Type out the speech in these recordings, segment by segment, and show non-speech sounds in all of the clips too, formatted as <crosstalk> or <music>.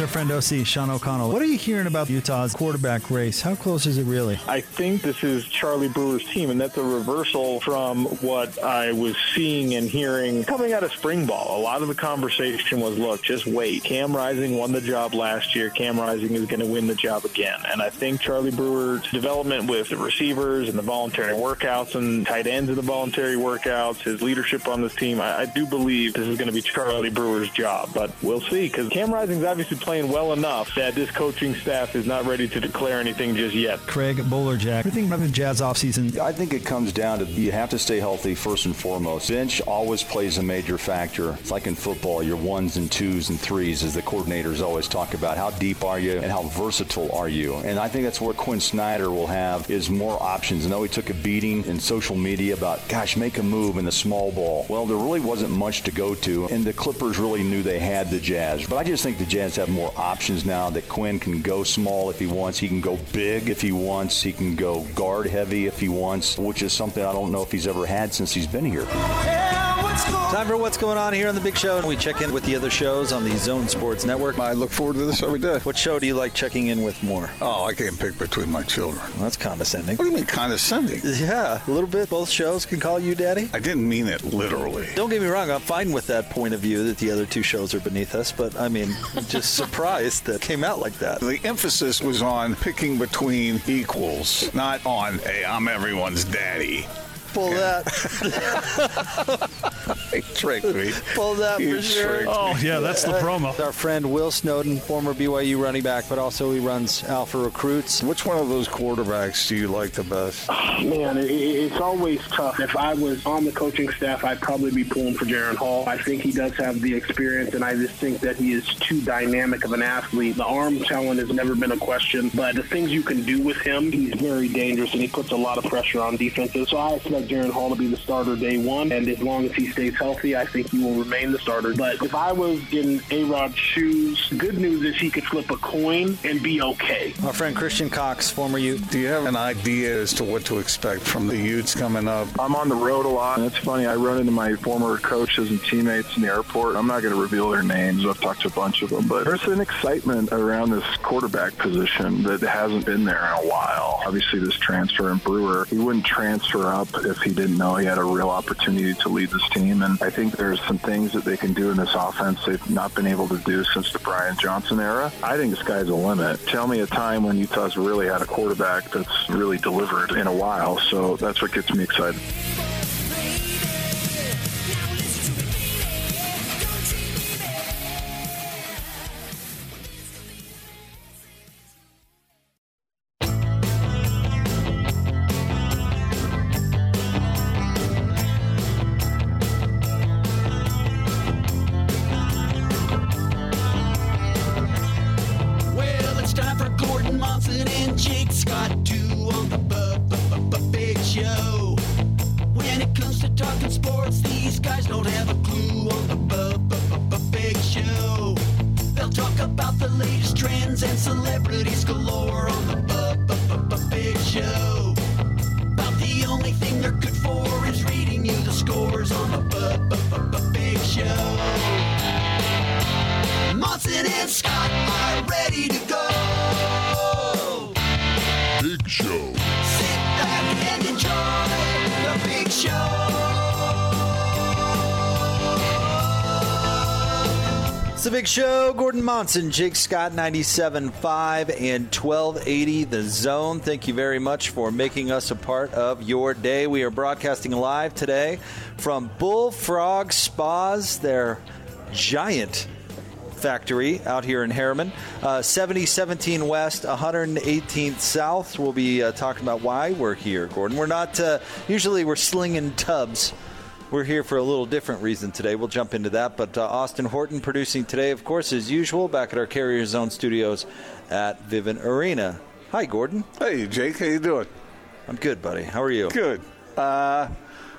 Our friend OC, Sean O'Connell. What are you hearing about Utah's quarterback race? How close is it really? I think this is Charlie Brewer's team, and that's a reversal from what I was seeing and hearing coming out of spring ball. A lot of the conversation was, look, just wait. Cam Rising won the job last year. Cam Rising is going to win the job again. And I think Charlie Brewer's development with the receivers and the voluntary workouts and tight ends of the voluntary workouts, his leadership on this team, I, I do believe this is going to be Charlie Brewer's job. But we'll see, because Cam Rising's obviously playing well enough that this coaching staff is not ready to declare anything just yet. Craig Bolerjack, everything about the Jazz offseason. I think it comes down to you have to stay healthy first and foremost. Bench always plays a major factor. It's like in football, your ones and twos and threes, as the coordinators always talk about. How deep are you and how versatile are you? And I think that's what Quin Snyder will have is more options. I know he took a beating in social media about, gosh, make a move in the small ball. Well, there really wasn't much to go to, and the Clippers really knew they had the Jazz. But I just think the Jazz have more options now that Quin can go small if he wants. He can go big if he wants. He can go guard heavy if he wants, which is something I don't know if he's ever had since he's been here. Time for what's going on here on the Big Show, and we check in with the other shows on the Zone Sports Network. I look forward to this every day. What show do you like checking in with more? Oh, I can't pick between my children. Well, that's condescending. What do you mean condescending? Yeah, a little bit. Both shows can call you daddy. I didn't mean it literally. Don't get me wrong, I'm fine with that point of view that the other two shows are beneath us, but I mean, just <laughs> surprised that came out like that. The emphasis was on picking between equals, not on, hey, I'm everyone's daddy. Pull that. <laughs> he tricked me. Pull that You for sure. Oh, yeah, that's the promo. Our friend Will Snowden, former BYU running back, but also he runs Alpha Recruits. Which one of those quarterbacks do you like the best? Oh, man, it, it's always tough. If I was on the coaching staff, I'd probably be pulling for Jaren Hall. I think he does have the experience, and I just think that he is too dynamic of an athlete. The arm talent has never been a question, but the things you can do with him, he's very dangerous, and he puts a lot of pressure on defenses. So I expect Jaren Hall to be the starter day one, and as long as he stays healthy, I think he will remain the starter. But if I was in A-Rod's shoes, good news is he could flip a coin and be okay. Our friend Christian Cox, former Ute. Do you have an idea as to what to expect from the Utes coming up? I'm on the road a lot. And it's funny, I run into my former coaches and teammates in the airport. I'm not going to reveal their names. I've talked to a bunch of them. But there's an excitement around this quarterback position that hasn't been there in a while. Obviously, this transfer in Brewer, he wouldn't transfer up if he didn't know he had a real opportunity to lead this team. And I think there's some things that they can do in this offense they've not been able to do since the Brian Johnson era. I think the sky's the limit. Tell me a time when Utah's really had a quarterback that's really delivered in a while. So that's what gets me excited. Big show. Gordon Monson, Jake Scott, 97.5 and 1280 The Zone. Thank you very much for making us a part of your day. We are broadcasting live today from Bullfrog Spas, their giant factory out here in Herriman. Uh, 7017 West, 118th South. We'll be uh, talking about why we're here, Gordon. We're not, uh, usually we're slinging tubs. We're here for a little different reason today. We'll jump into that. But uh, Austin Horton producing today, of course, as usual, back at our Carrier Zone studios at Vivint Arena. Hi, Gordon. Hey, Jake, how you doing? I'm good, buddy. How are you? Good. Uh,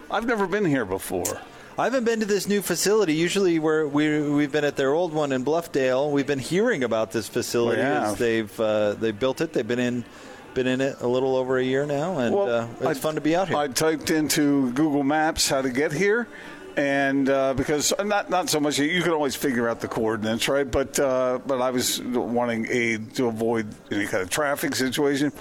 I've never been here before. I haven't been to this new facility. Usually, we're, we we've been at their old one in Bluffdale. We've been hearing about this facility We have. as they've uh, they built it. They've been in been in it a little over a year now, and uh, it's I- fun to be out here. I typed into Google Maps how to get here, and uh, because not not so much you can always figure out the coordinates, right? But uh, but I was wanting aid to avoid any kind of traffic situation,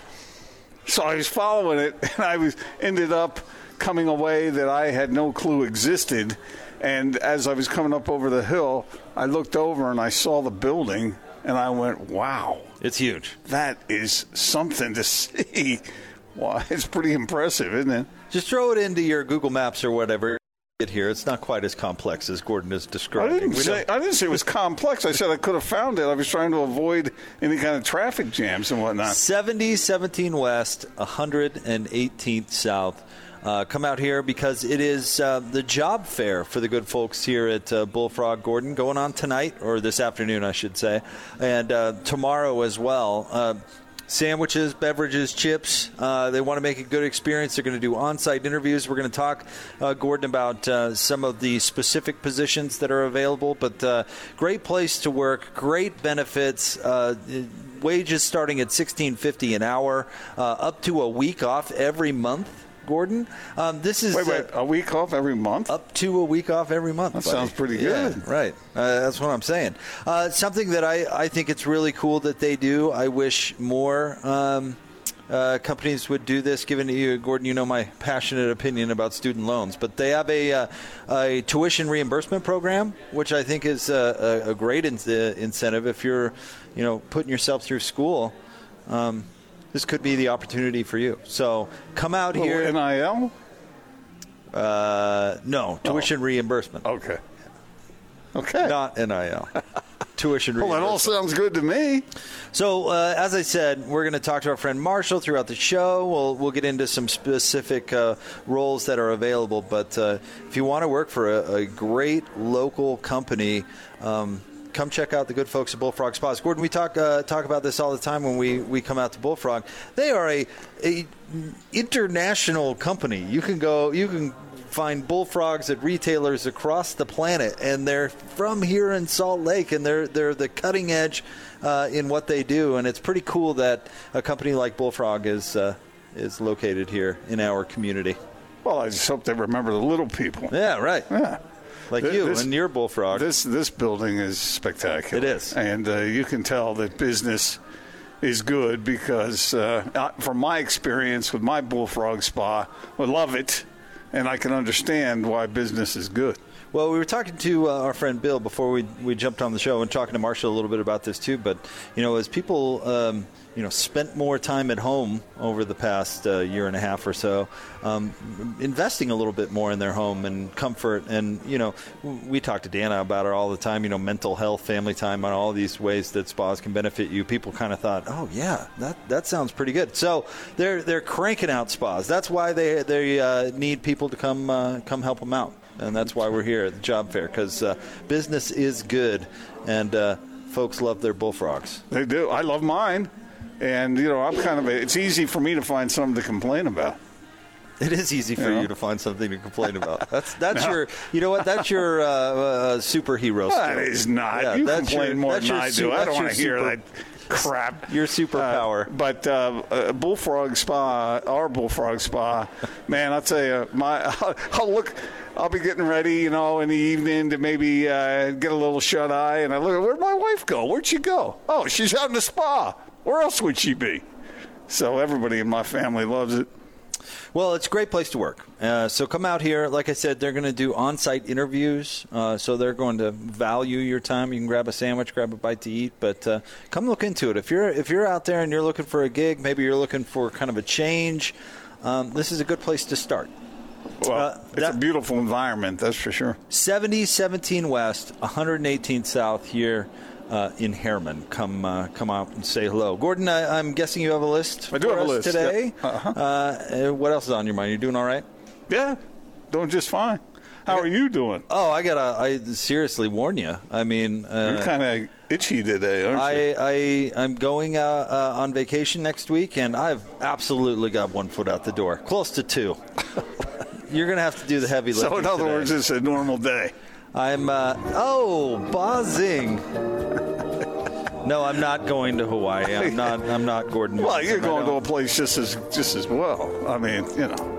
so I was following it, <laughs> and I was ended up coming away that I had no clue existed. And as I was coming up over the hill, I looked over and I saw the building, and I went, "Wow, It's huge. that is something to <laughs> see." Wow, it's pretty impressive, isn't it? Just throw it into your Google Maps or whatever. Get here. It's not quite as complex as Gordon is I describing. didn't say I didn't say it was complex. I said I could have found it. I was trying to avoid any kind of traffic jams and whatnot. 70, 17 West, 118th South. Uh, come out here because it is uh, the job fair for the good folks here at uh, Bullfrog Gordon going on tonight, or this afternoon, I should say, and uh, tomorrow as well. Uh, sandwiches, beverages, chips. Uh, they want to make a good experience. They're going to do on site interviews. We're going to talk, Gordon, about some of the specific positions that are available, but great place to work, great benefits. Wages starting at sixteen fifty an hour, uh, up to a week off every month. Gordon, um, this is Wait, wait, uh, a week off every month? up to a week off every month. That buddy. sounds pretty Yeah, good. right. Uh, that's what I'm saying. Uh, something that I, I think it's really cool that they do. I wish more um, uh, companies would do this. Given to you, Gordon, you know my passionate opinion about student loans, but they have a, uh, a tuition reimbursement program, which I think is a, a, a great in- uh, incentive if you're, you know, putting yourself through school. Um, this could be the opportunity for you. So come out Little here. NIL? Uh, no, tuition reimbursement. Okay. Okay. Not NIL. <laughs> Tuition reimbursement. well, that all sounds good to me. So, uh, as I said, we're going to talk to our friend Marshall throughout the show. We'll, we'll get into some specific uh, roles that are available. But uh, if you want to work for a, a great local company, um, come check out the good folks at Bullfrog Spas. Gordon, we talk uh, talk about this all the time when we, we come out to Bullfrog. They are a, a international company. You can go. You can find bullfrogs at retailers across the planet, and they're from here in Salt Lake, and they're they're the cutting edge uh, in what they do, and it's pretty cool that a company like Bullfrog is uh, is located here in our community. Well, I just hope they remember the little people. Yeah, right. Yeah. Like Th- you this- and your Bullfrog. This this building is spectacular. It is. and uh, you can tell that business is good because, uh, uh, from my experience with my bullfrog spa, I love it, and I can understand why business is good. Well, we were talking to uh, our friend Bill before we we jumped on the show and talking to Marshall a little bit about this too. But you know, as people um, you know spent more time at home over the past uh, year and a half or so, um, investing a little bit more in their home and comfort, and you know, we talk to Dana about it all the time. You know, mental health, family time, and all these ways that spas can benefit you. People kind of thought, oh yeah, that that sounds pretty good. So they're they're cranking out spas. That's why they they uh, need people to come uh, come help them out and that's why we're here at the job fair because uh, business is good and uh, folks love their bullfrogs. They do. I love mine, and you know, I'm kind of. A, it's easy for me to find something to complain about. It is easy for Yeah. you to find something to complain about. That's that's No. your you know what that's your uh, uh, superhero. That skill. is not. Yeah, you complain your- more than I su- do. I don't want to hear that crap. Your superpower. Uh, but uh, uh, Bullfrog Spa, our Bullfrog Spa, man, I'll tell you, my I'll, <laughs> I'll look. I'll be getting ready, you know, in the evening to maybe uh, get a little shut eye, and I look. Where'd my wife go? Where'd she go? Oh, she's out in the spa. Where else would she be? So everybody in my family loves it. Well, it's a great place to work. Uh, so come out here. Like I said, they're going to do on-site interviews. Uh, so they're going to value your time. You can grab a sandwich, grab a bite to eat, but uh, come look into it. If you're if you're out there and you're looking for a gig, maybe you're looking for kind of a change. Um, this is a good place to start. Well, Uh, it's that- a beautiful environment, that's for sure. 70, 17 West, 118 South here uh, in Herriman. Come uh, come out and say hello. Gordon, I, I'm guessing you have a list I do for have a list, today. yeah. Uh-huh. Uh, what else is on your mind? You doing all right? Yeah, doing just fine. How are you doing? Oh, I gotta. I seriously warn you. I mean, You're uh, kind of itchy today, aren't you? I, I I'm going uh, uh, on vacation next week, and I've absolutely got one foot out the door, close to two. <laughs> You're gonna have to do the heavy lifting. So, in other today. words, it's a normal day. I'm. Uh, oh, buzzing. No, I'm not going to Hawaii. I'm <laughs> not. I'm not Gordon. Well, Monson. you're going to a don't- place just as just as well. I mean, you know.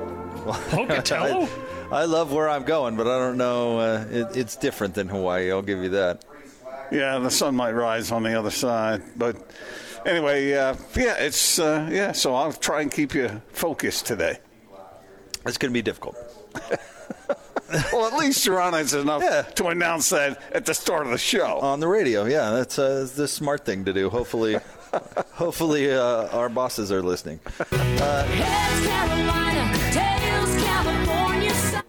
Pocatello? <laughs> I love where I'm going, but I don't know. Uh, it, it's different than Hawaii. I'll give you that. Yeah, the sun might rise on the other side, but anyway, uh, yeah, it's uh, yeah. So I'll try and keep you focused today. It's going to be difficult. <laughs> <laughs> well, at least you're on it enough Yeah. to announce that at the start of the show. on the radio. Yeah, that's uh, the smart thing to do. Hopefully, <laughs> hopefully uh, our bosses are listening. Heads Carolina, tails California.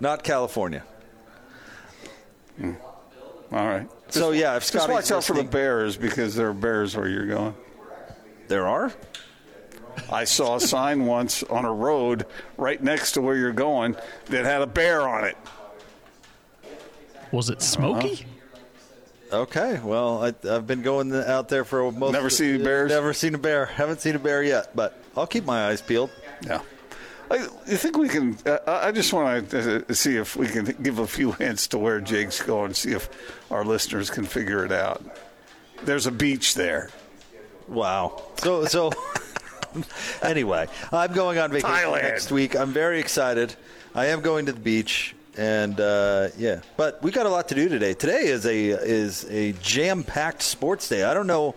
Not California. All right. So yeah, if Just Scotty's watch out for the bears because there are bears where you're going. there are. I saw a sign once on a road right next to where you're going that had a bear on it. Was it Smokey? Okay, well, I, I've been going out there for most. Never seen bears? Never seen a bear. Haven't seen a bear yet, but I'll keep my eyes peeled. Yeah. I, you think we can? Uh, I just want to uh, see if we can give a few hints to where Jake's going, see if our listeners can figure it out. There's a beach there. Wow. So so. <laughs> anyway, I'm going on vacation Thailand. next week. I'm very excited. I am going to the beach, and uh, yeah, but we got a lot to do today. Today is a is a jam packed sports day. I don't know.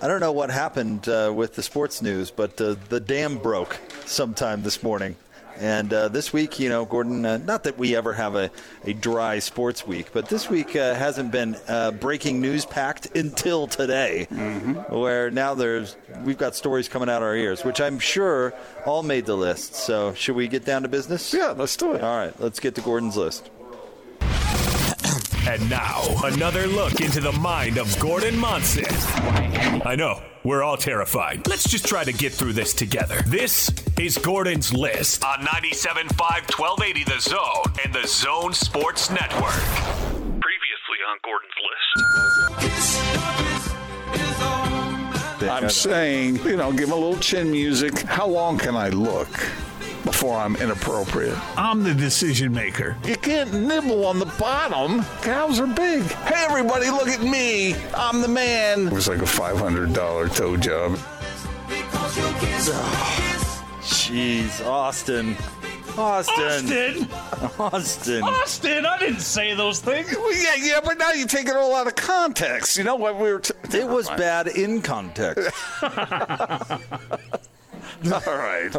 I don't know what happened uh, with the sports news, but uh, the dam broke sometime this morning. And uh, this week, you know, Gordon, uh, not that we ever have a, a dry sports week, but this week uh, hasn't been uh, breaking news packed until today, where now there's we've got stories coming out our ears, which I'm sure all made the list. So, should we get down to business? Yeah, let's do it. All right, let's get to Gordon's list. And now, another look into the mind of Gordon Monson. I know, we're all terrified. Let's just try to get through this together. This is Gordon's List on 97.5 1280 The Zone and The Zone Sports Network. Previously on Gordon's List. I'm saying, you know, give him a little chin music. How long can I look before I'm inappropriate? I'm the decision maker. You can't nibble on the bottom. Cows are big. Hey, everybody, look at me. I'm the man. It was like a $500 toe job. Jeez, Austin. Austin. Austin! Austin. Austin! I didn't say those things. Well, yeah, yeah, but now you take it all out of context. You know what we were. T- It was bad in context. <laughs> all right.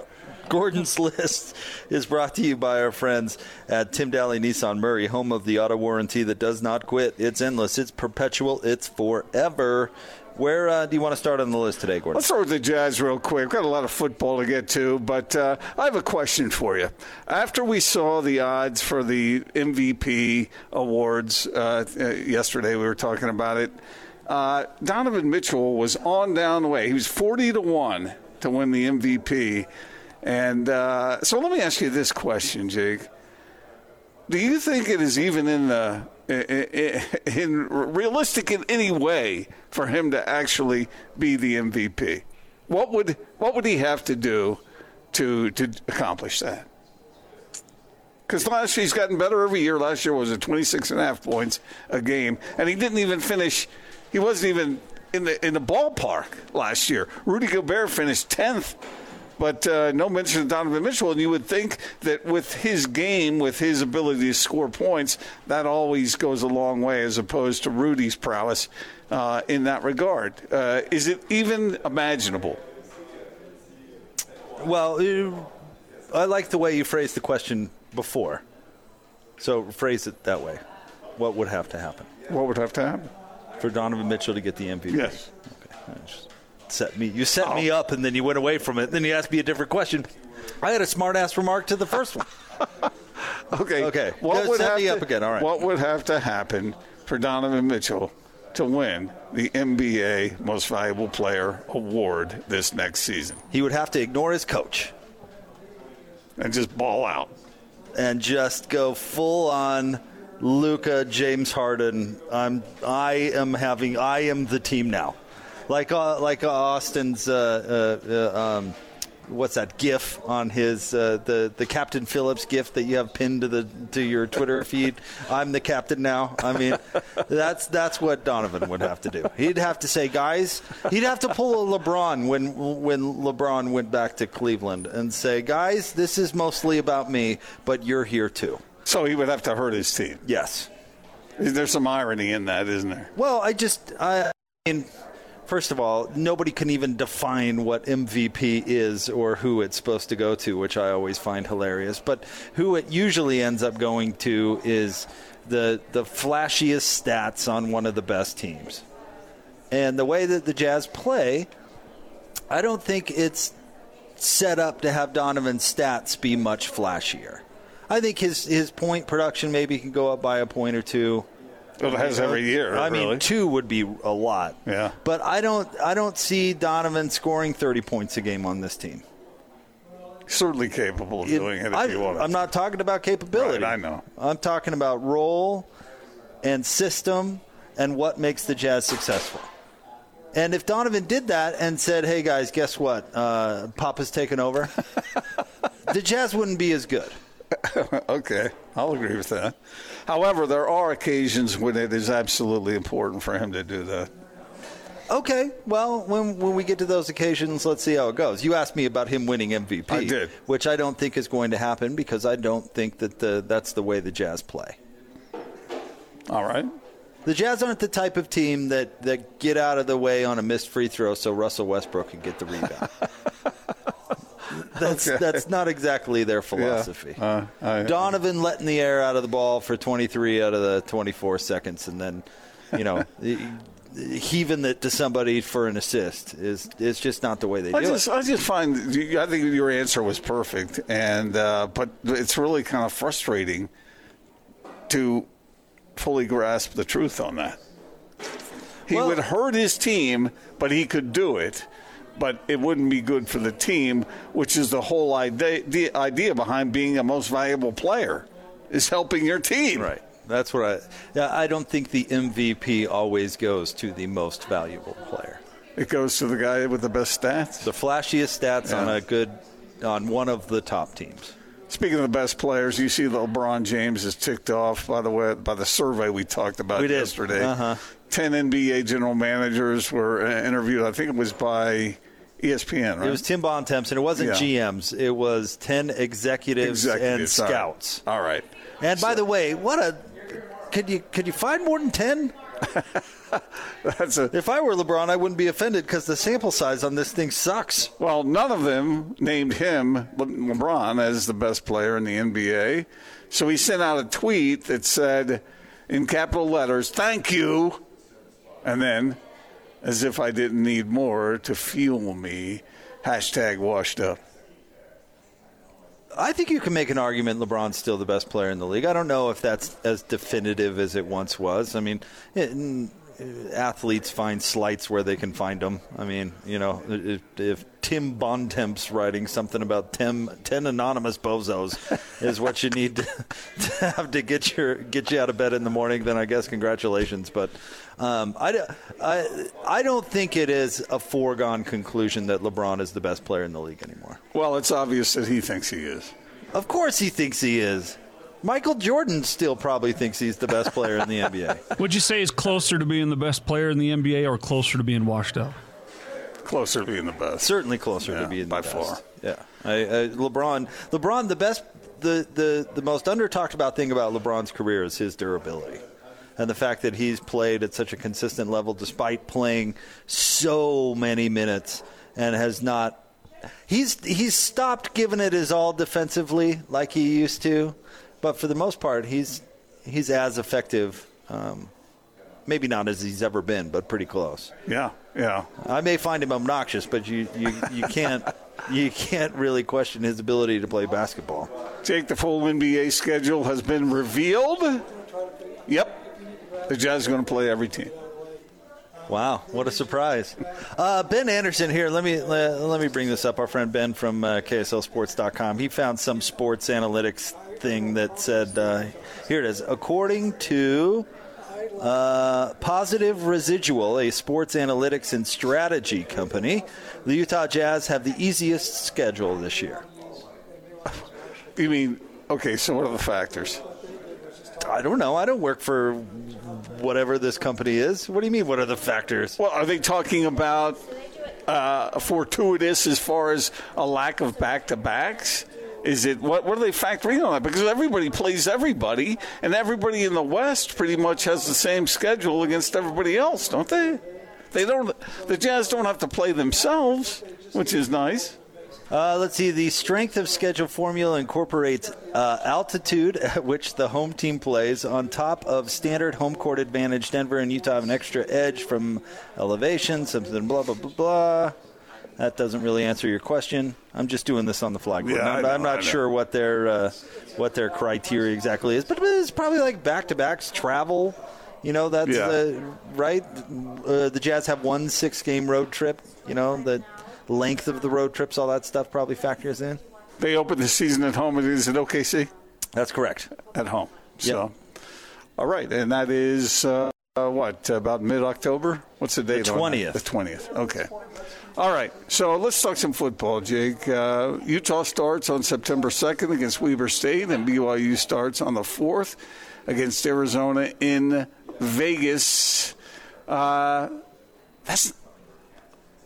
Gordon's <laughs> List is brought to you by our friends at Tim Dahle Nissan Murray, home of the auto warranty that does not quit. It's endless, it's perpetual, it's forever. Where uh, do you want to start on the list today, Gordon? Let's start with the Jazz real quick. Got a lot of football to get to, but uh, I have a question for you. After we saw the odds for the MVP awards uh, uh, yesterday, we were talking about it. Uh, Donovan Mitchell was on down the way. He was 40 to 1 to win the MVP. And uh, so let me ask you this question, Jake. Do you think it is even in the in, in realistic in any way for him to actually be the MVP? What would what would he have to do to to accomplish that? Because last year he's gotten better every year. Last year was at 26 and a half points a game, and he didn't even finish. He wasn't even in the in the ballpark last year. Rudy Gobert finished 10th but uh, no mention of Donovan Mitchell. And you would think that with his game, with his ability to score points, that always goes a long way as opposed to Rudy's prowess uh, in that regard. Uh, is it even imaginable? Well, uh, I like the way you phrased the question before. So phrase it that way. What would have to happen What would have to happen? for Donovan Mitchell to get the MVP? Yes. Okay. Set me. You set me oh. up, and then you went away from it. Then you asked me a different question. I had a smart ass remark to the first one. <laughs> Okay. Okay. What would set have me to, up again. All right. What would have to happen for Donovan Mitchell to win the NBA Most Valuable Player award this next season He would have to ignore his coach and just ball out? and just go full on Luka James Harden. I'm I am having I am the team now. Like uh, like Austin's uh, uh, uh, um, what's that GIF on his uh, the the Captain Phillips GIF that you have pinned to the to your Twitter feed. I'm the captain now. I mean, that's that's what Donovan would have to do. He'd have to say, guys, he'd have to pull a LeBron when when LeBron went back to Cleveland and say, guys, this is mostly about me, but you're here too. So he would have to hurt his team. Yes. There's some irony in that, isn't there? Well, I just I mean. First of all, nobody can even define what MVP is or who it's supposed to go to, which I always find hilarious. But who it usually ends up going to is the the flashiest stats on one of the best teams. And the way that the Jazz play, I don't think it's set up to have Donovan's stats be much flashier. I think his his point production maybe can go up by a point or two. It has every year. I really. mean, two would be a lot. Yeah. But I don't I don't see Donovan scoring 30 points a game on this team. certainly capable of doing it if I, you want. I'm not talking about capability. Right, I know. I'm talking about role and system and what makes the Jazz successful. And if Donovan did that and said, "Hey guys, guess what? Uh, Papa's taken over," <laughs> the Jazz wouldn't be as good. <laughs> okay, I'll agree with that. However, there are occasions when it is absolutely important for him to do that. Okay, well, when when we get to those occasions, let's see how it goes. You asked me about him winning MVP, I did. which I don't think is going to happen because I don't think that the that's the way the Jazz play. All right. The Jazz aren't the type of team that, that get out of the way on a missed free throw so Russell Westbrook can get the rebound. <laughs> that's Okay. that's not exactly their philosophy. Uh, I- Donovan letting the air out of the ball for 23 out of the 24 seconds, and then, you know, <laughs> heaving it to somebody for an assist is is just not the way they I do just, it. I just find, I think your answer was perfect, and uh, but it's really kind of frustrating to fully grasp the truth on that. He Well- would hurt his team, but he could do it. But it wouldn't be good for the team, which is the whole idea, the idea behind being a most valuable player, is helping your team. Right. That's what I. Yeah, I don't think the MVP always goes to the most valuable player. It goes to the guy with the best stats. The flashiest stats on a good, on one of the top teams. Speaking of the best players, you see that LeBron James is ticked off by the way by the survey we talked about We yesterday. Uh-huh. Ten NBA general managers were uh, interviewed. I think it was by ESPN. Right? It was Tim Bontemps, and it wasn't Yeah. GMs. It was ten executives, and Executives, right. scouts. All right. And by the way, what a could you could you find more than ten? <laughs> That's a If I were LeBron, I wouldn't be offended because the sample size on this thing sucks. well. None of them named him Le- LeBron as the best player in the NBA. So he sent out a tweet that said, in capital letters, "Thank you," and then, as if I didn't need more to fuel me, hashtag washed up. I think you can make an argument LeBron's still the best player in the league. I don't know if that's as definitive as it once was. I mean, athletes find slights where they can find them. I mean, you know, if, if Tim Bontemps writing something about 10, 10 anonymous bozos is what you need to, <laughs> to have to get your get you out of bed in the morning, then I guess congratulations. But um, I, I, I don't think it is a foregone conclusion that LeBron is the best player in the league anymore. Well, it's obvious that he thinks he is. Of course he thinks he is. Michael Jordan still probably thinks he's the best player in the NBA. <laughs> Would you say he's closer to being the best player in the NBA or closer to being washed up? Closer to being the best. Certainly closer Yeah, to being by the best. far. Yeah, I, I, LeBron. LeBron, the best, the, the the most under talked about thing about LeBron's career is his durability, and the fact that he's played at such a consistent level despite playing so many minutes and has not. He's he's stopped giving it his all defensively like he used to, but for the most part, he's he's as effective. Um, maybe not as he's ever been, but pretty close. Yeah, yeah. I may find him obnoxious, but you, you, you can't <laughs> you can't really question his ability to play basketball. Jake, the full NBA schedule has been revealed. Yep. The Jazz are going to play every team. Wow, what a surprise! Uh, ben Anderson here. Let me let, let me bring this up. Our friend Ben from uh, KSLSports.com. He found some sports analytics thing that said uh, here it is. According to Uh, Positive Residual, a sports analytics and strategy company. The Utah Jazz have the easiest schedule this year. You mean, okay, so what are the factors? I don't know. I don't work for whatever this company is. What do you mean? What are the factors? Well, are they talking about uh, fortuitous as far as a lack of back to backs? Is it what? What are they factoring on that? Because everybody plays everybody, and everybody in the West pretty much has the same schedule against everybody else, don't they? They don't. The Jazz don't have to play themselves, which is nice. Uh, let's see. The strength of schedule formula incorporates uh, altitude <laughs> at which the home team plays on top of standard home court advantage. Denver and Utah have an extra edge from elevation, something blah, blah, blah, blah. That doesn't really answer your question. I'm just doing this on the fly. Yeah, I'm, know, I'm not sure what their uh, what their criteria exactly is, but it's probably like back to backs, travel. You know, that's Yeah. uh, right. Uh, the Jazz have one six game road trip. You know, the length of the road trips, all that stuff probably factors in. They open the season at home. and Is it OKC That's correct. at home? So, all right, and that is uh, uh, what about mid October? What's the date? that? 20th. The twentieth. Okay. All right, so let's talk some football, Jake. Uh, Utah starts on September 2nd against Weber State, and BYU starts on the 4th against Arizona in Vegas. Uh, that's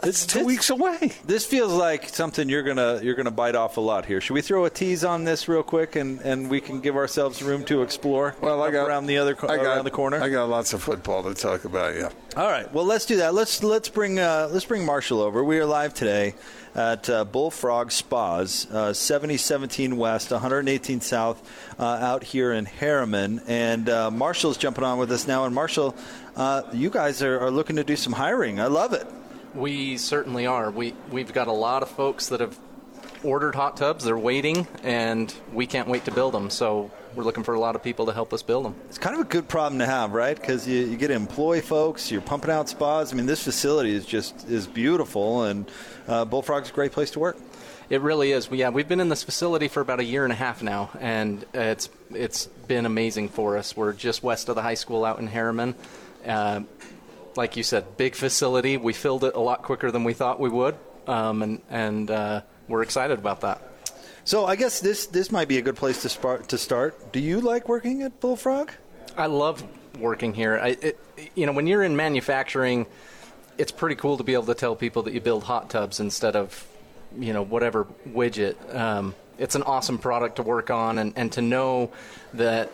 that's two weeks away. This feels like something you're gonna you're gonna bite off a lot here. Should we throw a tease on this real quick, and, and we can give ourselves room to explore? Well, I got around the other I got, around the corner. I got lots of football to talk about. Yeah. All right. Well, let's do that. Let's let's bring uh, let's bring Marshall over. We are live today at uh, Bullfrog Spas, uh, 7017 West, 118 South, uh, out here in Herriman. And uh, Marshall's jumping on with us now. And Marshall, uh, you guys are, are looking to do some hiring. I love it. We certainly are. We we've got a lot of folks that have ordered hot tubs. They're waiting, and we can't wait to build them. So we're looking for a lot of people to help us build them. It's kind of a good problem to have, right? Because you, you get to employ folks, you're pumping out spas. I mean, this facility is just is beautiful, and uh, Bullfrog's a great place to work. It really is. Yeah, we've been in this facility for about a year and a half now, and it's it's been amazing for us. We're just west of the high school out in Herriman. Uh, like you said, big facility. We filled it a lot quicker than we thought we would, um, and and uh, we're excited about that. So I guess this this might be a good place to start. To start, do you like working at Bullfrog? I love working here. I, it, you know, when you're in manufacturing, it's pretty cool to be able to tell people that you build hot tubs instead of, you know, whatever widget. Um, it's an awesome product to work on, and, and to know that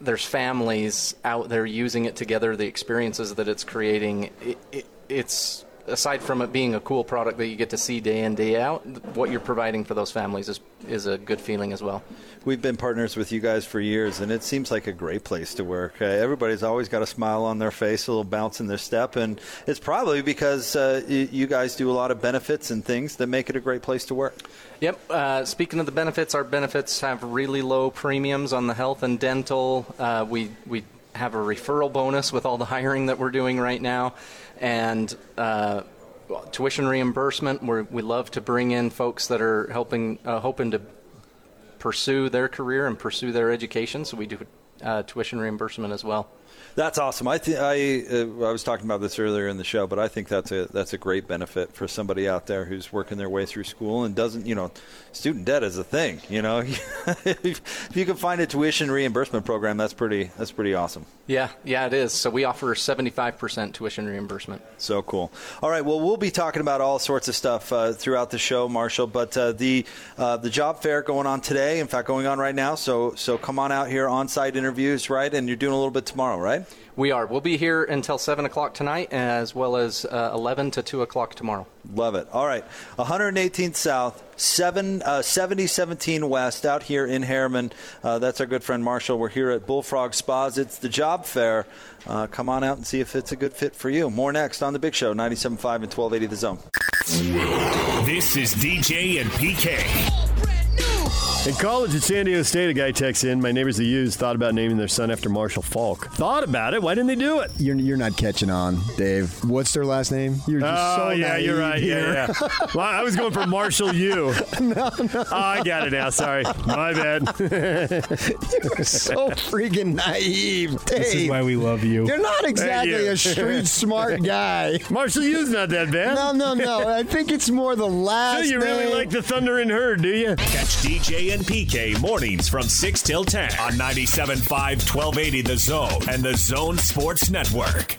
there's families out there using it together, the experiences that it's creating. It, it, it's aside from it being a cool product that you get to see day in day out, what you're providing for those families is is a good feeling as well. We've been partners with you guys for years, and it seems like a great place to work. Uh, everybody's always got a smile on their face, a little bounce in their step, and it's probably because uh, you guys do a lot of benefits and things that make it a great place to work. Yep. Uh, speaking of the benefits, our benefits have really low premiums on the health and dental. Uh, we we have a referral bonus with all the hiring that we're doing right now, and uh, tuition reimbursement. We're, we love to bring in folks that are helping, uh, hoping to pursue their career and pursue their education. So we do uh, tuition reimbursement as well. That's awesome. I th- I uh, I was talking about this earlier in the show, but I think that's a that's a great benefit for somebody out there who's working their way through school and doesn't you know, student debt is a thing. You know, <laughs> if you can find a tuition reimbursement program, that's pretty that's pretty awesome. Yeah, yeah, it is. So we offer 75% tuition reimbursement. So cool. All right. Well, we'll be talking about all sorts of stuff uh, throughout the show, Marshall. But uh, the uh, the job fair going on today, in fact, going on right now. So so come on out here on site interviews, right? And you're doing a little bit tomorrow, right? We are. We'll be here until 7 o'clock tonight, as well as uh, 11 to 2 o'clock tomorrow. Love it. All right. 118th South, 7, uh, 7017 West, out here in Herriman. Uh, that's our good friend Marshall. We're here at Bullfrog Spas. It's the job fair. Uh, come on out and see if it's a good fit for you. More next on The Big Show, 97.5 and 1280 The Zone. This is DJ and PK. In college at San Diego State, a guy texts in, my neighbors the U's thought about naming their son after Marshall Faulk. Thought about it. Why didn't they do it? You're, you're not catching on, Dave. What's their last name? You're just oh, so yeah, you're right. here. Yeah, yeah. well, I was going for <laughs> Marshall U. <laughs> no, no. Oh, I got it now. Sorry. My bad. <laughs> You're so freaking naive, Dave. This is why we love you. You're not exactly you. a street smart guy. Marshall U's not that bad. No, no, no. I think it's more the So last you really name. like the Thunder and Herd, do you? Catch DJ and PK mornings from 6 till 10 on 97.5 1280 The Zone and The Zone Sports Network.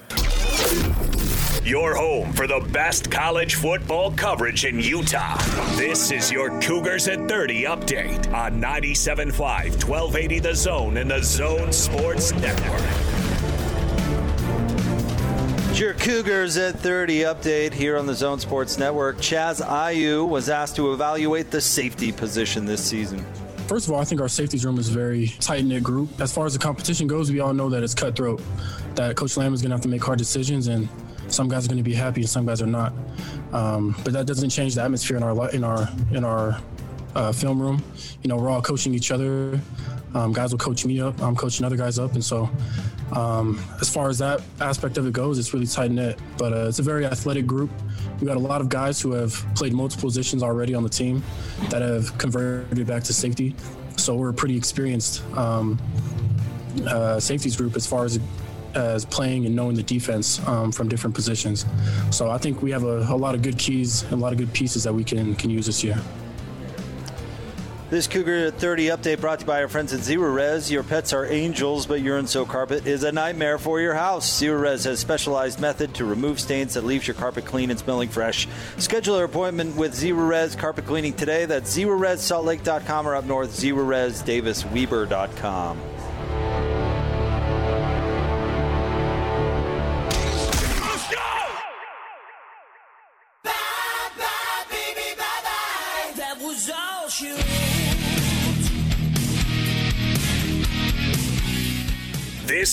Your home for the best college football coverage in Utah. This is your Cougars at 30 update on 97.5 1280 The Zone and The Zone Sports Network. Your Cougars at 30 update here on the Zone Sports Network. Chaz Ayu was asked to evaluate the safety position this season. First of all, I think our safeties room is a very tight knit group. As far as the competition goes, we all know that it's cutthroat. That Coach Lamb is going to have to make hard decisions, and some guys are going to be happy and some guys are not. Um, but that doesn't change the atmosphere in our in our in our uh, film room. You know, we're all coaching each other. Um, guys will coach me up. I'm coaching other guys up, and so um, as far as that aspect of it goes, it's really tight knit. But uh, it's a very athletic group. We got a lot of guys who have played multiple positions already on the team that have converted back to safety. So we're a pretty experienced um, uh, safeties group as far as as playing and knowing the defense um, from different positions. So I think we have a, a lot of good keys and a lot of good pieces that we can can use this year. This Cougar 30 update brought to you by our friends at Zerorez. Your pets are angels, but urine soaked carpet is a nightmare for your house. Zerorez has a specialized method to remove stains that leaves your carpet clean and smelling fresh. Schedule an appointment with Zerorez Carpet Cleaning today. That's ZerorezSaltLake.com or up north, ZerorezDavisWeber.com.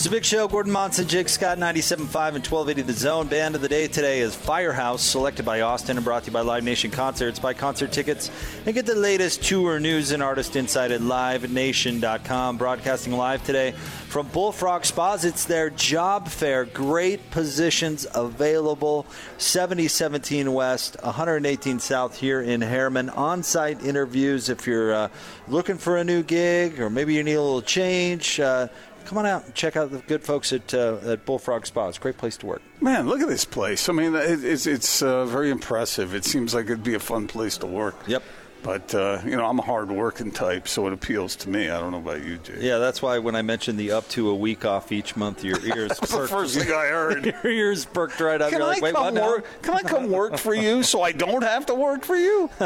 It's a big show. Gordon Monson, Jake Scott, 97.5 and 1280 The Zone. Band of the day today is Firehouse, selected by Austin and brought to you by Live Nation Concerts. Buy concert tickets and get the latest tour news and artist insight at livenation.com. Broadcasting live today from Bullfrog Spas. It's their job fair. Great positions available. 7017 West, 118 South here in Herriman. On site interviews if you're uh, looking for a new gig or maybe you need a little change. Uh, come on out and check out the good folks at, uh, at Bullfrog Spa. It's a great place to work. Man, look at this place. I mean, it, it's it's uh, very impressive. It seems like it'd be a fun place to work. Yep. But uh, you know, I'm a hard working type, so it appeals to me. I don't know about you, Jay. Yeah, that's why when I mentioned the up to a week off each month, your <laughs> ears That's the perked. first thing I heard. <laughs> your ears perked right up. Can You're I like, wait, come now? work? Can I come work for you so I don't have to work for you? <laughs>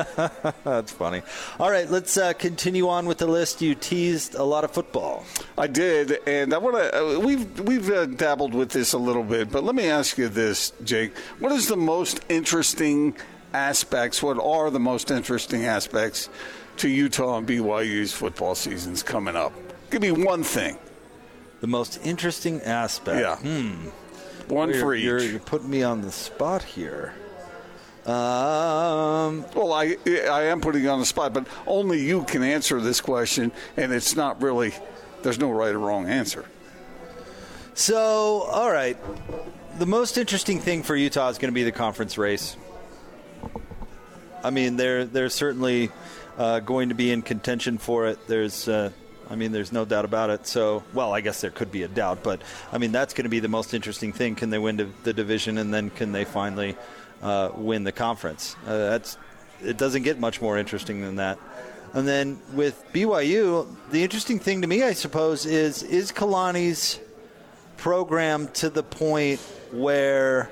That's funny. All right, let's uh, continue on with the list. You teased a lot of football. I did, and I want to. Uh, we've we've uh, dabbled with this a little bit, but let me ask you this, Jake: What is the most interesting aspects? What are the most interesting aspects to Utah and BYU's football seasons coming up? Give me one thing. The most interesting aspect. Yeah. Hmm. One You're- for each. You're, you're putting me on the spot here. Um, well, I I am putting you on the spot, but only you can answer this question, and it's not really. There's no right or wrong answer. So, all right. The most interesting thing for Utah is going to be the conference race. I mean, they're they're certainly uh, going to be in contention for it. There's, uh, I mean, there's no doubt about it. So, well, I guess there could be a doubt, but I mean, that's going to be the most interesting thing. Can they win the division, and then can they finally uh, win the conference? Uh, that's it. Doesn't get much more interesting than that. And then with BYU, the interesting thing to me, I suppose, is is Kalani's program to the point where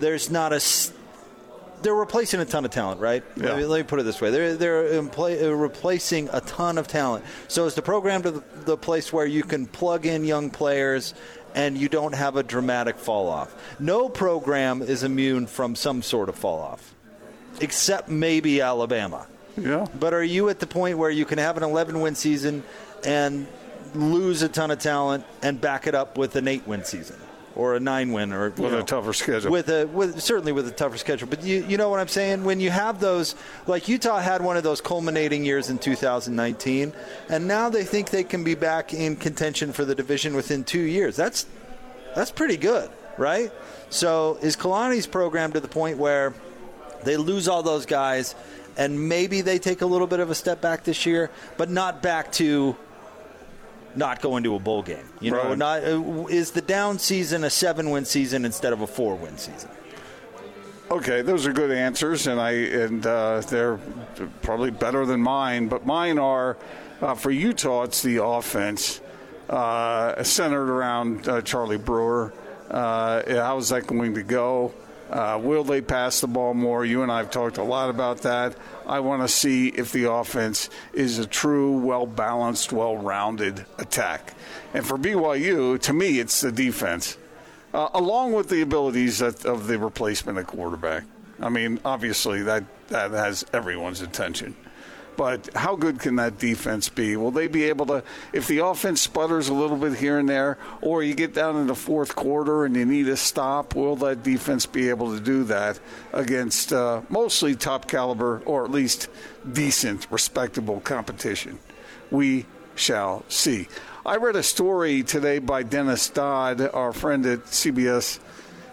there's not a s- they're replacing a ton of talent, right? Yeah. Let, me, let me put it this way: they're they're uh, replacing a ton of talent. So is the program to the, the place where you can plug in young players and you don't have a dramatic fall off. No program is immune from some sort of fall off, except maybe Alabama. Yeah. But are you at the point where you can have an 11 win season and lose a ton of talent and back it up with an eight win season? Or a nine win, or With a tougher schedule. With a with certainly with a tougher schedule, but you you know what I'm saying? When you have those, like Utah had one of those culminating years in 2019, and now they think they can be back in contention for the division within two years. That's that's pretty good, right? So is Kalani's program to the point where they lose all those guys, and maybe they take a little bit of a step back this year, but not back to not going to a bowl game. You know, Right. not uh, is the down season a seven win season instead of a four win season? Okay, those are good answers, and I and uh, they're probably better than mine. But mine are uh, for Utah. It's the offense uh, centered around uh, Charlie Brewer. Uh, how is that going to go? Uh, will they pass the ball more? You and I have talked a lot about that. I want to see if the offense is a true, well balanced, well rounded attack. And for BYU, to me, it's the defense uh, along with the abilities that, of the replacement at quarterback. I mean, obviously that that has everyone's attention. But how good can that defense be? Will they be able to, if the offense sputters a little bit here and there, or you get down in the fourth quarter and you need a stop, will that defense be able to do that against uh, mostly top caliber or at least decent, respectable competition? We shall see. I read a story today by Dennis Dodd, our friend at CBS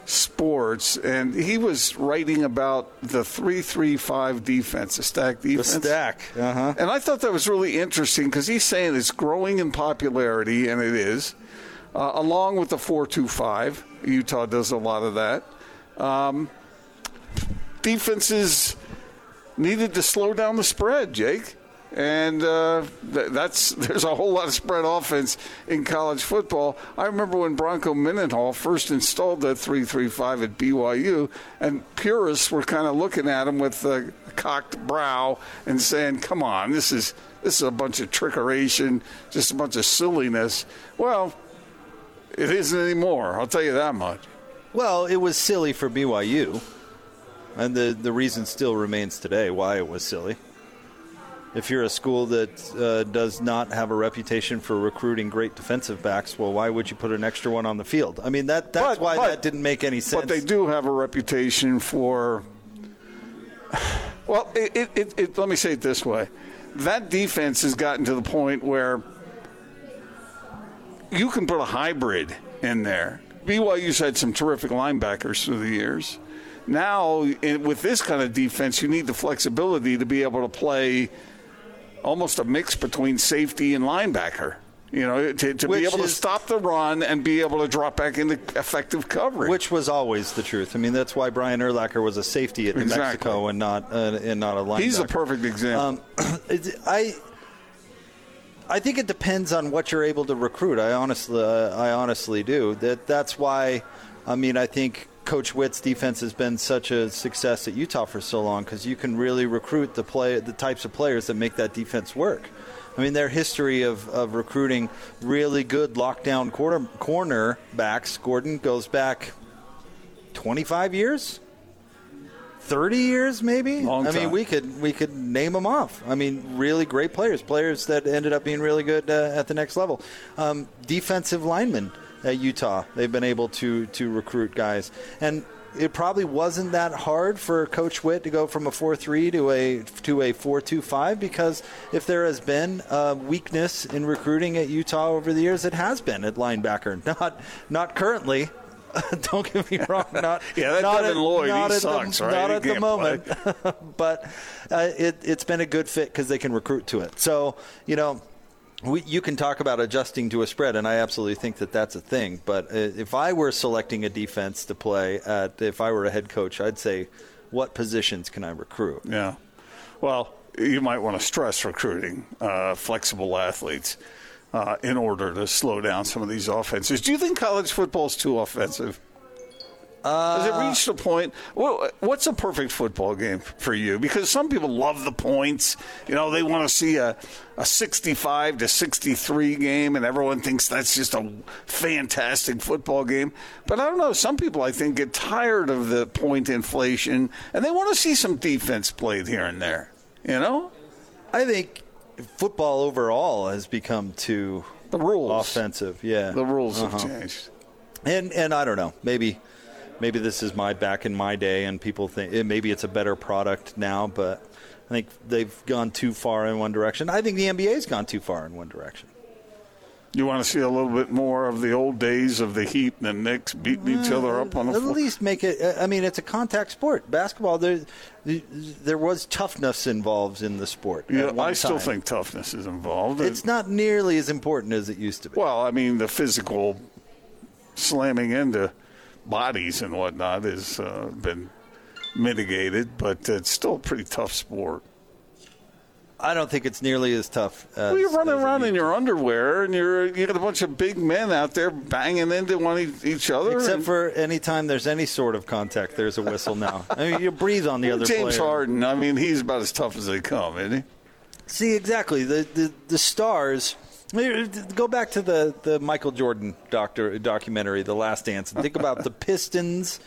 Sports, and he was writing about the 335 defense, the stack defense. stack, uh-huh. And I thought that was really interesting because he's saying it's growing in popularity, and it is, uh, along with the 425. Utah does a lot of that. Um, defenses needed to slow down the spread, Jake. And uh, th- that's <laughs> there's a whole lot of spread offense in college football. I remember when Bronco Mendenhall first installed that 335 at BYU, and purists were kind of looking at him with a cocked brow and saying, "Come on, this is this is a bunch of trickeration, just a bunch of silliness." Well, it isn't anymore. I'll tell you that much. Well, it was silly for BYU, and the the reason still remains today why it was silly. If you're a school that uh, does not have a reputation for recruiting great defensive backs, well, why would you put an extra one on the field? I mean, that that's But- why but- that didn't make any sense. But they do have a reputation for. Well, it, it, it, let me say it this way: that defense has gotten to the point where you can put a hybrid in there. BYU's had some terrific linebackers through the years. Now, with this kind of defense, you need the flexibility to be able to play almost a mix between safety and linebacker. You know, to, to be able to stop the run and be able to drop back into effective coverage. Which was always the truth. I mean, that's why Brian Urlacher was a safety at New Exactly. Mexico and not uh, and not a linebacker. He's a perfect example. Um, <clears throat> it- I I think it depends on what you're able to recruit. I honestly uh, I honestly do. That that's why. I mean, I think Coach Whitt's defense has been such a success at Utah for so long because you can really recruit the play the types of players that make that defense work. I mean, their history of, of recruiting really good lockdown quarter, corner backs, Gordon, goes back 25 years? 30 years maybe? Long i mean we could we could name them off. I mean really great players players that ended up being really good uh, at the next level. Um, defensive linemen at utah they've been able to to recruit guys and it probably wasn't that hard for coach whitt to go from a 4-3 to a to a 4-2-5 because if there has been a weakness in recruiting at utah over the years it has been at linebacker <laughs> not not currently <laughs> don't get me wrong. <laughs> Not Yeah, that not Devin at- Lloyd, he not at sucks, the, right? Not He at the moment, but uh, it, it's been a good fit because they can recruit to it. So you know. We, you can talk about adjusting to a spread, and I absolutely think that that's a thing. But uh, if I were selecting a defense to play at, if I were a head coach, I'd say, what positions can I recruit? Yeah. Well, you might want to stress recruiting uh, flexible athletes uh, in order to slow down some of these offenses. Do you think college football is too offensive? Has it reached a point? What's a perfect football game for you? Because some people love the points. You know, they want to see a, a 65 to 63 game, and everyone thinks that's just a fantastic football game. But I don't know. Some people, I think, get tired of the point inflation, and they want to see some defense played here and there. You know? I think football overall has become too the rules offensive. Yeah, The rules have Uh-huh. changed. And and I don't know, maybe maybe this is my back in my day, and people think eh, maybe it's a better product now, but I think they've gone too far in one direction. I think the NBA's gone too far in one direction. You want to see a little bit more of the old days of the Heat and the Knicks beating each other up on the At floor. least make it. I mean, it's a contact sport. Basketball, there, there was toughness involved in the sport. Yeah, at I still time. think toughness is involved. it's not nearly as important as it used to be. Well, I mean, the physical slamming into bodies and whatnot has uh, been mitigated, but it's still a pretty tough sport. I don't think it's nearly as tough. As, well, you're running around in your underwear, and you're you got a bunch of big men out there banging into one e- each other. Except and- for any time there's any sort of contact, there's a whistle now. I mean, you breathe on the other James player. Harden. I mean, he's about as tough as they come, isn't he? See, exactly. The the, the stars. Go back to the, the Michael Jordan doctor documentary, The Last Dance, and think about the <laughs> Pistons'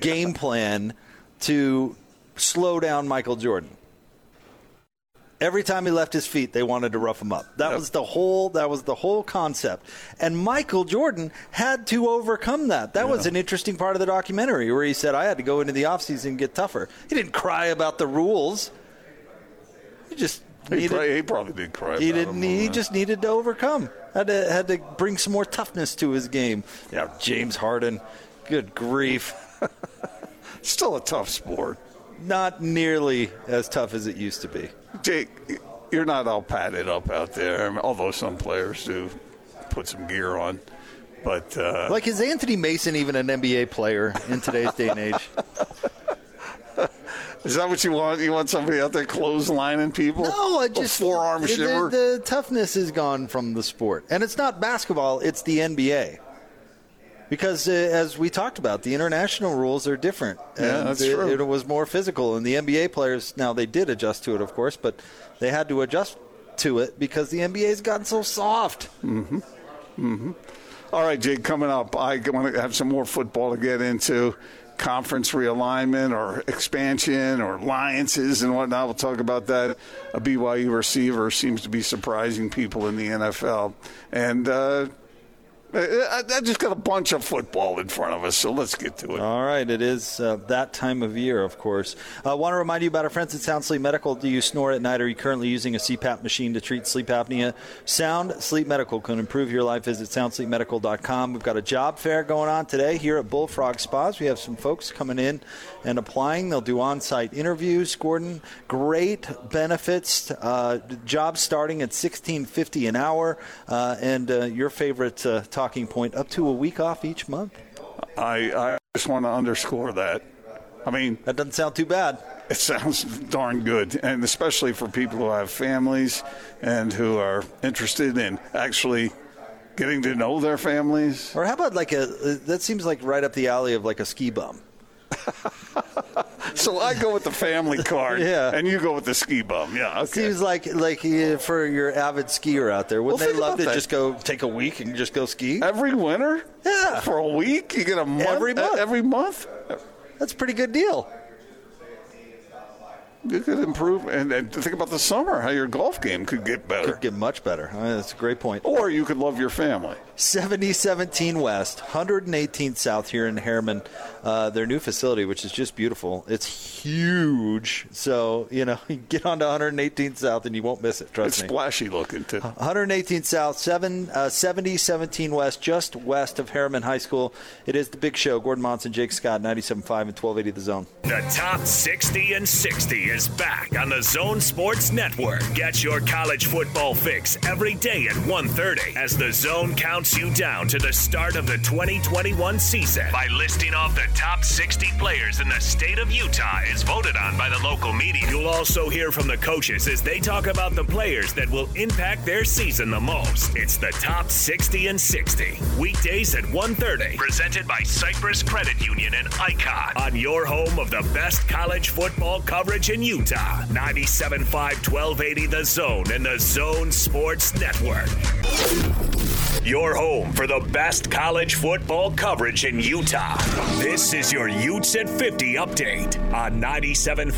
game plan to slow down Michael Jordan. Every time he left his feet, they wanted to rough him up. That was the whole. That was the whole concept. And Michael Jordan had to overcome that. That was an interesting part of the documentary, where he said, "I had to go into the offseason and get tougher." He didn't cry about the rules. He just He, needed, probably, he probably did cry. he didn't. He that. just needed to overcome. Had to had to bring some more toughness to his game. Yeah, James Harden. Good grief. <laughs> Still a tough sport. Not nearly as tough as it used to be. Jake, you're not all padded up out there, I mean, although some players do put some gear on. But uh, Like is Anthony Mason even an NBA player in today's day and age? <laughs> is that what you want? You want somebody out there clotheslining people? No, I A just forearm the, shiver. The, the toughness is gone from the sport, and it's not basketball; it's the NBA. Because uh, as we talked about, the international rules are different. Yeah, that's it, true. It was more physical, and the NBA players now they did adjust to it, of course, but they had to adjust to it because the NBA's gotten so soft. Mm-hmm. Mm-hmm. All right, Jake, coming up, I want to have some more football to get into. Conference realignment or expansion or alliances and whatnot. We'll talk about that. A BYU receiver seems to be surprising people in the NFL. And uh, I, I just got a bunch of football in front of us, so let's get to it. All right, it is uh, that time of year, of course. I uh, want to remind you about our friends at Sound Sleep Medical. Do you snore at night? Are you currently using a CPAP machine to treat sleep apnea? Sound Sleep Medical can improve your life. Visit soundsleepmedical.com. We've got a job fair going on today here at Bullfrog Spas. We have some folks coming in and applying. They'll do on site interviews. Gordon, great benefits. Uh, jobs starting at sixteen fifty an hour, uh, and uh, your favorite uh, talking point up to a week off each month. I, I just want to underscore that. I mean, that doesn't sound too bad. It sounds <laughs> darn good, and especially for people who have families and who are interested in actually getting to know their families. Or how about like a that seems like right up the alley of like a ski bum. <laughs> So I go with the family card, Yeah. and you go with the ski bum. Yeah, okay. Seems like like uh, for your avid skier out there, wouldn't Well, they love to that. just go take a week and just go ski every winter? Yeah, for a week you get a month every month. Every month, that's a pretty good deal. You could improve, and, and think about the summer. How your golf game could get better. Could get much better. Uh, that's a great point. Or you could love your family. 7017 West, 118th South here in Herriman. Uh, their new facility, which is just beautiful. It's huge. So, you know, <laughs> you get onto 118th South and you won't miss it. Trust It's me. splashy looking too. 118th South, 7, uh, 7017 West, just west of Herriman High School. It is the big show. Gordon Monson, Jake Scott, 97.5 and 1280 The Zone. The top 60 and 60 is back on the Zone Sports Network. Get your college football fix every day at 1.30 as the Zone counts you down to the start of the 2021 season by listing off the top 60 players in the state of Utah as voted on by the local media. You'll also hear from the coaches as they talk about the players that will impact their season the most. It's the top 60 and 60. Weekdays at 1.30. Presented by Cyprus Credit Union and Icon on your home of the best college football coverage in in Utah. 97.5 1280 The Zone and the Zone Sports Network. Your home for the best college football coverage in Utah. This is your Utes at 50 update on 97.5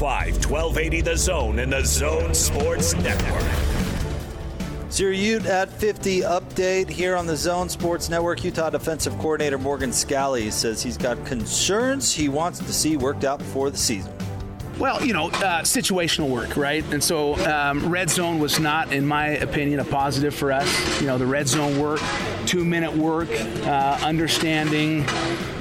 1280 The Zone and the Zone Sports Network. It's your Ute at 50 update here on the Zone Sports Network. Utah defensive coordinator Morgan Scalley says he's got concerns he wants to see worked out before the season. Well, you know, uh, situational work, right? And so um, red zone was not, in my opinion, a positive for us. You know, the red zone work, two minute work, uh, understanding,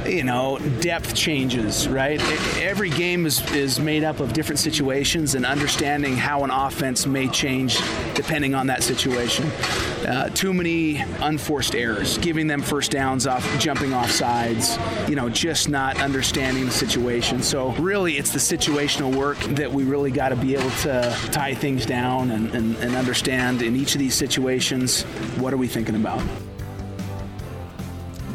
you know, depth changes, right? Every game is, is made up of different situations and understanding how an offense may change depending on that situation. Uh, too many unforced errors, giving them first downs off, jumping off sides, you know, just not understanding the situation. So, really, it's the situational work that we really got to be able to tie things down and, and, and understand in each of these situations what are we thinking about.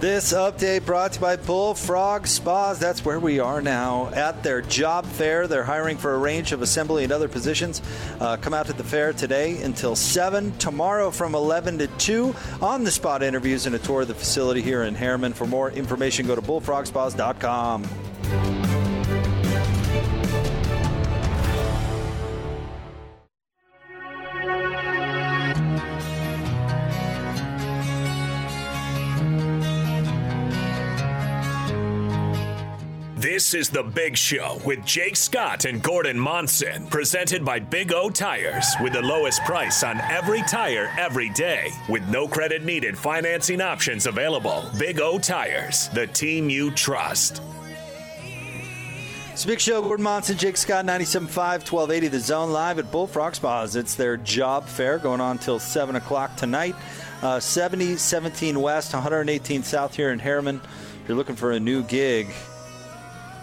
This update brought to you by Bullfrog Spas. That's where we are now at their job fair. They're hiring for a range of assembly and other positions. Uh, come out to the fair today until 7. Tomorrow from 11 to 2. On the spot interviews and a tour of the facility here in Herriman. For more information, go to bullfrogspas.com. This is The Big Show with Jake Scott and Gordon Monson, presented by Big O Tires, with the lowest price on every tire every day, with no credit needed financing options available. Big O Tires, the team you trust. It's big show. Gordon Monson, Jake Scott, 97.5, 1280, The Zone, live at Bullfrog Spas. It's their job fair going on till 7 o'clock tonight. Uh, 70, 17 West, 118 South here in Herriman. If you're looking for a new gig,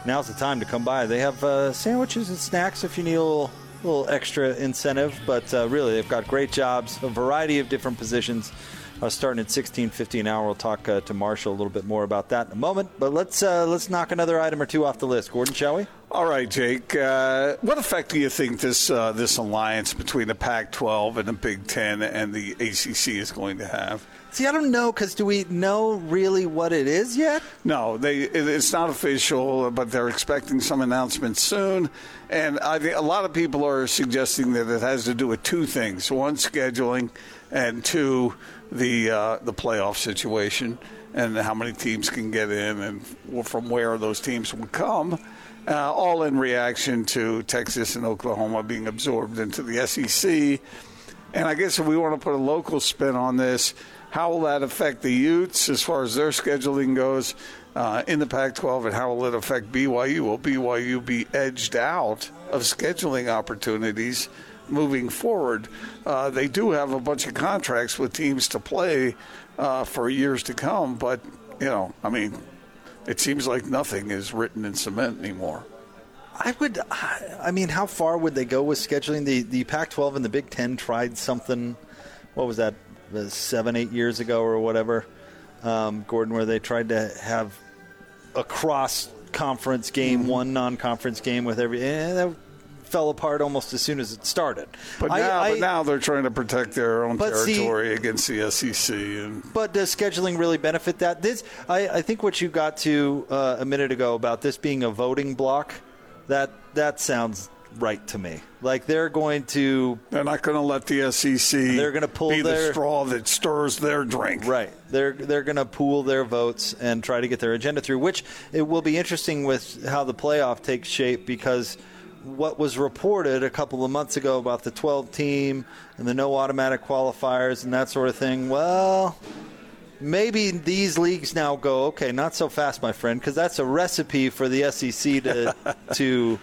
now's the time to come by. They have uh, sandwiches and snacks if you need a little, little extra incentive, but uh, really, they've got great jobs, a variety of different positions. Uh, starting at 16.50 an hour. We'll talk uh, to Marshall a little bit more about that in a moment. But let's uh, let's knock another item or two off the list. Gordon, shall we? All right, Jake. Uh, what effect do you think this uh, this alliance between the Pac-12 and the Big Ten and the ACC is going to have? See, I don't know because do we know really what it is yet? No, they it's not official, but they're expecting some announcements soon. And I think a lot of people are suggesting that it has to do with two things: one, scheduling, and two, the uh, the playoff situation and how many teams can get in and from where those teams will come. Uh, all in reaction to Texas and Oklahoma being absorbed into the SEC. And I guess if we want to put a local spin on this, how will that affect the Utes as far as their scheduling goes uh, in the Pac 12, and how will it affect BYU? Will BYU be edged out of scheduling opportunities moving forward? Uh, they do have a bunch of contracts with teams to play uh, for years to come, but, you know, I mean, it seems like nothing is written in cement anymore. I would. I mean, how far would they go with scheduling? The the Pac-12 and the Big Ten tried something. What was that? Seven, eight years ago, or whatever. Um, Gordon, where they tried to have a cross conference game, mm-hmm. one non-conference game with every. And that fell apart almost as soon as it started. But I, now, I, but now they're trying to protect their own territory see, against the SEC. And but does scheduling really benefit that? This, I, I think, what you got to uh, a minute ago about this being a voting block, that that sounds right to me. Like they're going to. They're not going to let the SEC. They're going to pull be their the straw that stirs their drink. Right. They're they're going to pool their votes and try to get their agenda through. Which it will be interesting with how the playoff takes shape because what was reported a couple of months ago about the 12 team and the no automatic qualifiers and that sort of thing. Well, maybe these leagues now go okay, not so fast, my friend, because that's a recipe for the SEC to <laughs> to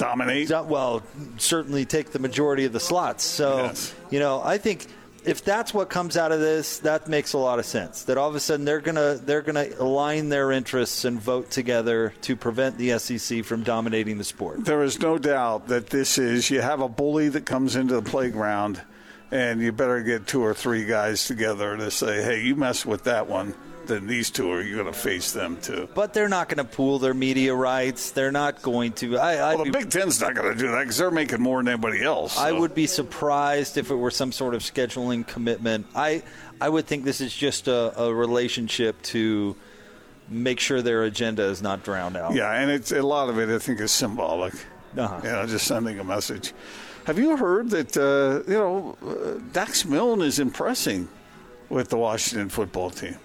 dominate. Well, certainly take the majority of the slots. So Yes. you know, I think. If that's what comes out of this, that makes a lot of sense. That all of a sudden they're gonna they're gonna align their interests and vote together to prevent the SEC from dominating the sport. There is no doubt that this is you have a bully that comes into the playground, and you better get two or three guys together to say, "Hey, you mess with that one, then these two are you're going to face them too. But they're not going to pool their media rights. They're not going to. I, well, the Big Ten's not going to do that because they're making more than anybody else. I would be surprised if it were some sort of scheduling commitment. I I would think this is just a, a relationship to make sure their agenda is not drowned out. Yeah, and it's a lot of it. I think is symbolic. Uh-huh. You know, just sending a message. Have you heard that uh, you know uh, Dax Milne is impressing with the Washington football team?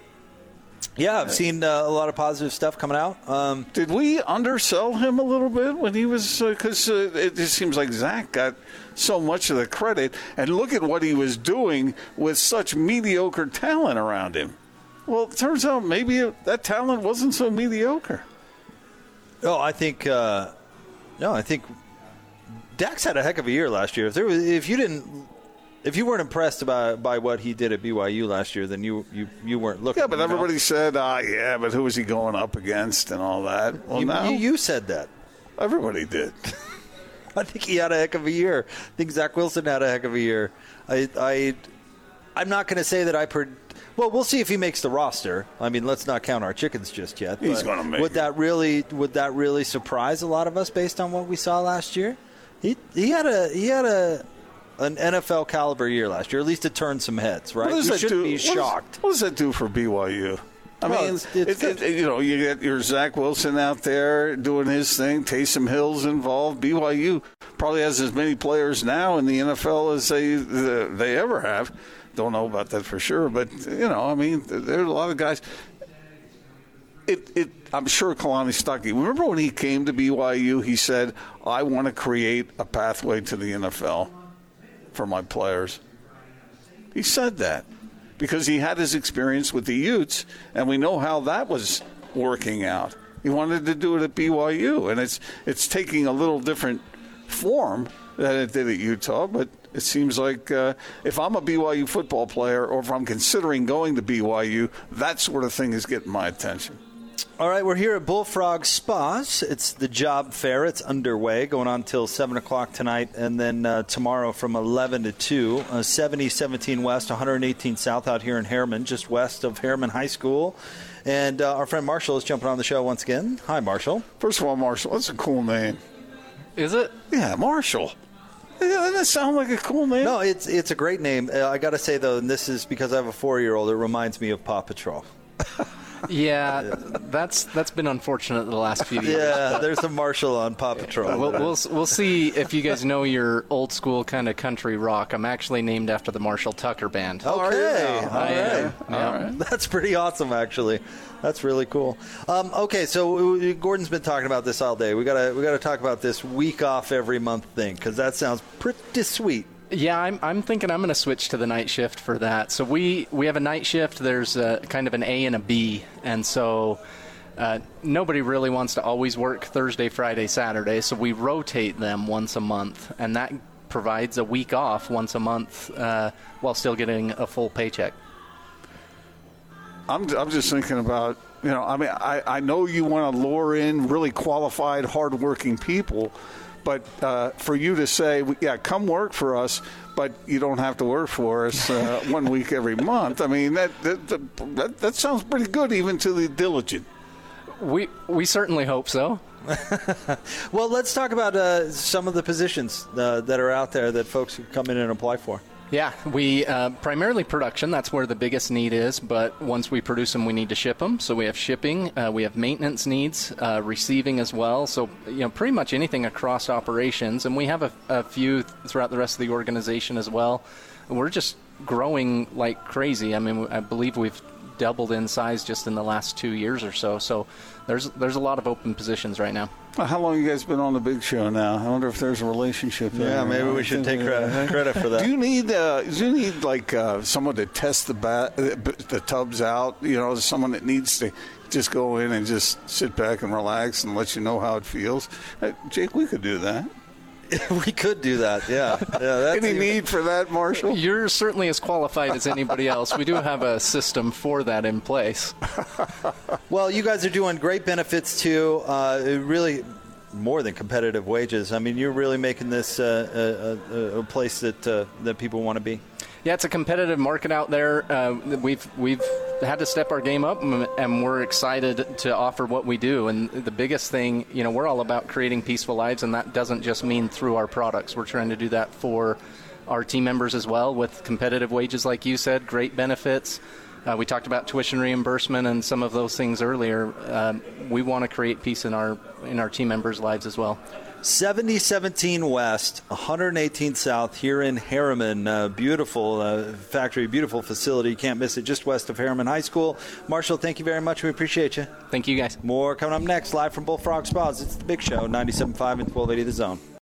Yeah, I've seen uh, a lot of positive stuff coming out. Um, Did we undersell him a little bit when he was? Because uh, uh, it just seems like Zach got so much of the credit, and look at what he was doing with such mediocre talent around him. Well, it turns out maybe that talent wasn't so mediocre. Oh, I think uh, no, I think Dax had a heck of a year last year. If there was, if you didn't, if you weren't impressed by by what he did at BYU last year, then you you, you weren't looking. Yeah, but know? everybody said, "Ah, yeah," but who was he going up against and all that? Well, you, now you, you said that. everybody did. <laughs> <laughs> I think he had a heck of a year. I think Zach Wilson had a heck of a year. I, I I'm not going to say that I. Per- well, we'll see if he makes the roster. I mean, let's not count our chickens just yet. He's gonna make Would it. that really? Would that really surprise a lot of us based on what we saw last year? He he had a he had a an NFL caliber year last year. At least it turned some heads, right? What does that shouldn't do? be what does- shocked. What does that do for BYU? I Well, mean, it's- it's it- it- you know, you get your Zach Wilson out there doing his thing. Taysom Hill's involved. BYU probably has as many players now in the NFL as they they ever have. Don't know about that for sure, but you know, I mean, there are a lot of guys. It, it, I'm sure Kalani Sitake. Remember when he came to BYU? He said, "I want to create a pathway to the NFL for my players." He said that because he had his experience with the Utes, and we know how that was working out. He wanted to do it at BYU, and it's it's taking a little different form than it did at Utah. But it seems like uh, if I'm a BYU football player, or if I'm considering going to BYU, that sort of thing is getting my attention. All right, we're here at Bullfrog Spas. It's the job fair. It's underway, going on till 7 o'clock tonight, and then uh, tomorrow from 11 to 2. Uh, 7017 West, 118 South out here in Herriman, just west of Herriman High School. And uh, our friend Marshall is jumping on the show once again. Hi, Marshall. First of all, Marshall, that's a cool name. Is it? Yeah, Marshall. Doesn't that sound like a cool name? No, it's it's a great name. Uh, I got to say though, and this is because I have a four year old. It reminds me of Paw Patrol. <laughs> Yeah, that's that's been unfortunate the last few years. Yeah, there's a Marshall on Paw Patrol. We'll, we'll we'll see if you guys know your old school kind of country rock. I'm actually named after the Marshall Tucker Band. Okay, all I am. right, Yeah. all right. That's pretty awesome, actually. That's really cool. Um, okay, so uh, Gordon's been talking about this all day. We gotta we gotta talk about this week off every month thing because that sounds pretty sweet. Yeah, I'm, I'm thinking I'm going to switch to the night shift for that. So we, we have a night shift. There's a, kind of an A and a B, and so uh, nobody really wants to always work Thursday, Friday, Saturday. So we rotate them once a month, and that provides a week off once a month uh, while still getting a full paycheck. I'm, I'm just thinking about, you know, I mean, I, I know you want to lure in really qualified, hardworking people, but uh, for you to say, yeah, come work for us, but you don't have to work for us uh, <laughs> one week every month, I mean, that that, that that sounds pretty good even to the diligent. We, we certainly hope so. <laughs> Well, let's talk about uh, some of the positions uh, that are out there that folks can come in and apply for. Yeah, we uh, primarily production. That's where the biggest need is. But once we produce them, we need to ship them. So we have shipping, uh, we have maintenance needs, uh, receiving as well. So you know, pretty much anything across operations, and we have a, a few throughout the rest of the organization as well. We're just growing like crazy. I mean, I believe we've doubled in size just in the last two years or so. So there's there's a lot of open positions right now. How long you guys been on the big show now? I wonder if there's a relationship. there. Yeah, maybe we should take credit- credit for that. Do you need uh, do you need like uh, someone to test the ba- the tubs out? You know, someone that needs to just go in and just sit back and relax and let you know how it feels. Uh, Jake, we could do that. <laughs> we could do that. Yeah. yeah <laughs> that's Any need for that, Marshall? You're certainly as qualified as anybody <laughs> else. We do have a system for that in place. Well, you guys are doing great benefits too. Uh, really more than competitive wages. I mean, you're really making this uh, a, a, a place that uh, that people want to be. Yeah, it's a competitive market out there. Uh, we've we've had to step our game up, and we're excited to offer what we do. And the biggest thing, you know, we're all about creating peaceful lives, and that doesn't just mean through our products. We're trying to do that for our team members as well, with competitive wages, like you said, great benefits. Uh, we talked about tuition reimbursement and some of those things earlier. Um, we want to create peace in our in our team members' lives as well. 7017 West, 118 South here in Herriman. Uh, beautiful uh, factory, beautiful facility. You can't miss it just west of Herriman High School. Marshall, thank you very much. We appreciate you. Thank you, guys. More coming up next, live from Bullfrog Spas. It's the big show, 97.5 and 1280 The Zone.